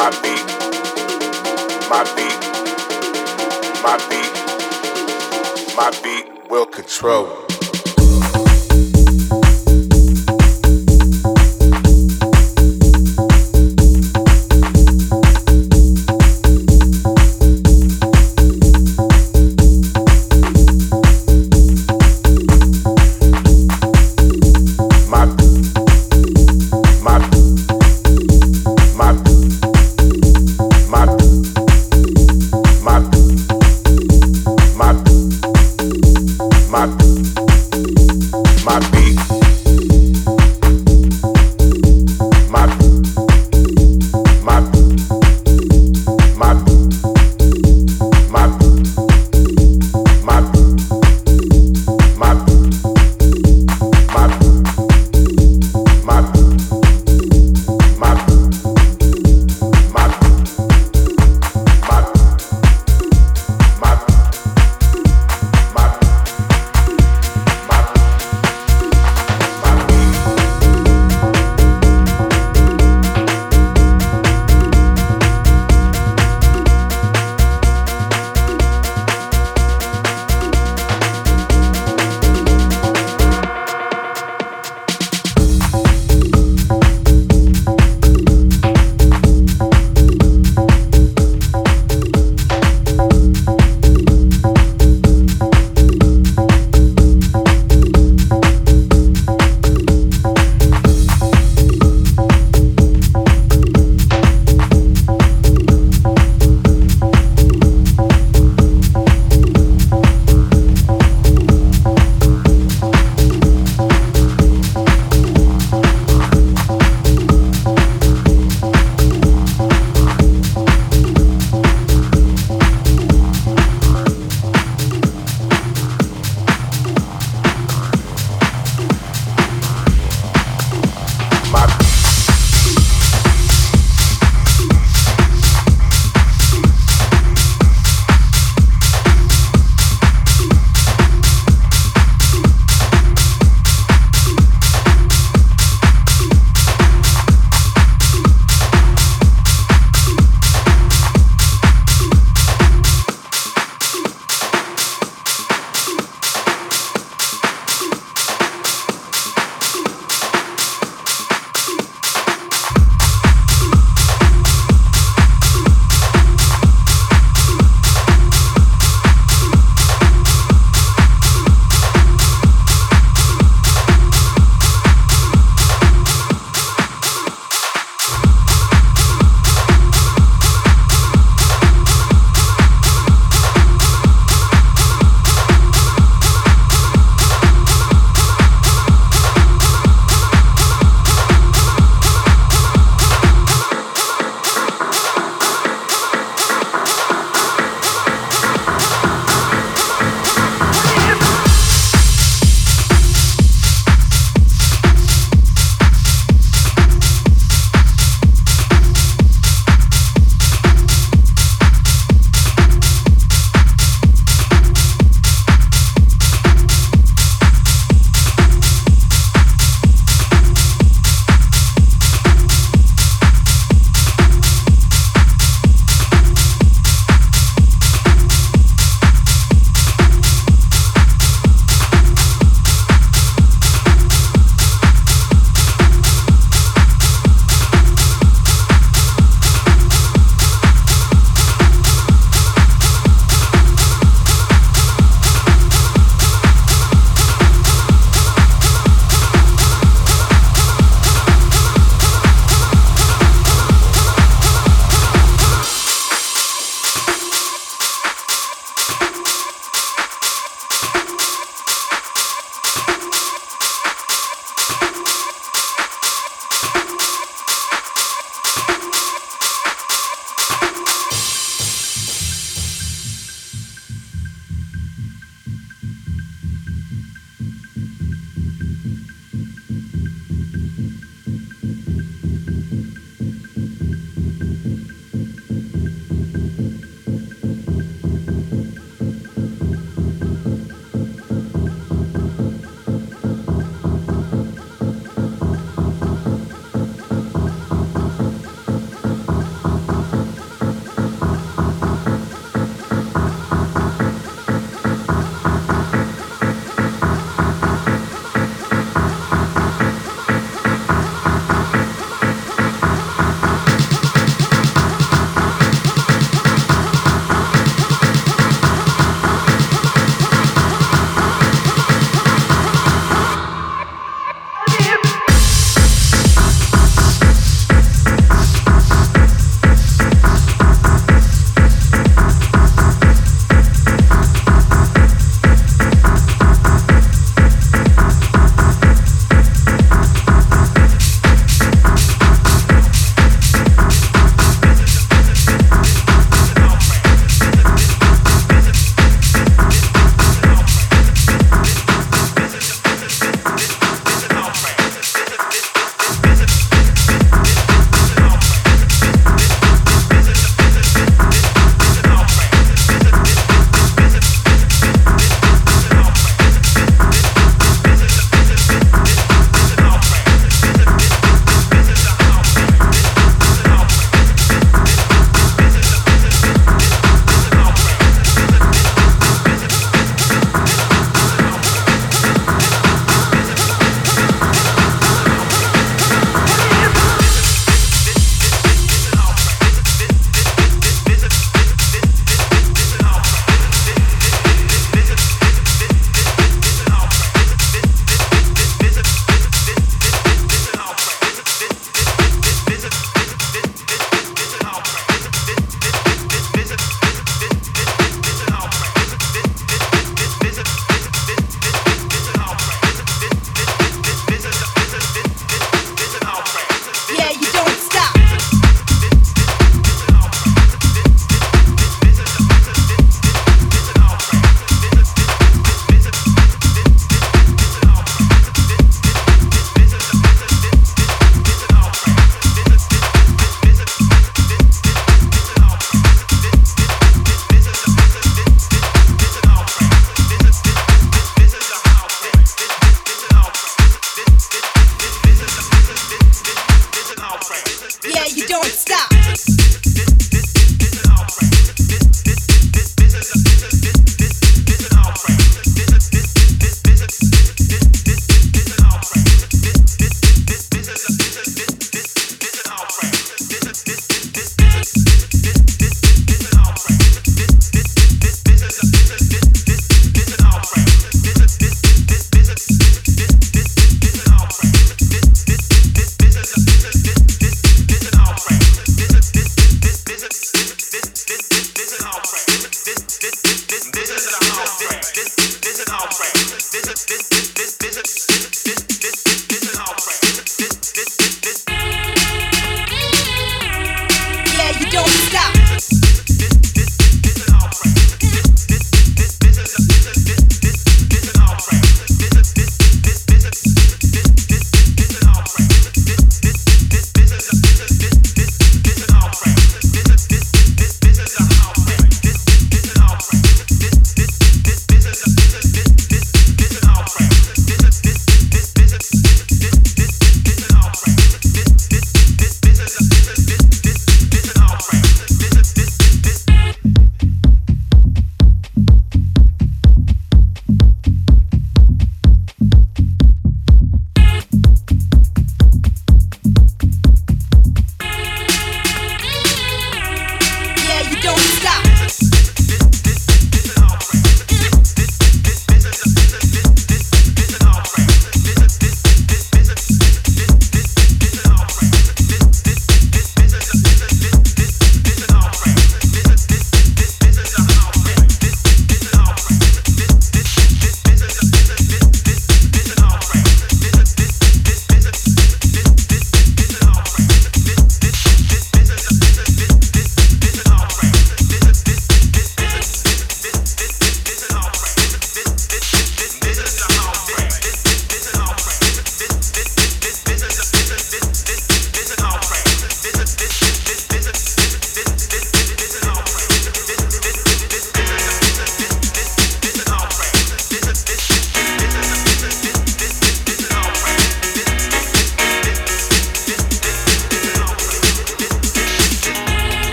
my beat, my beat, my beat, my beat will control.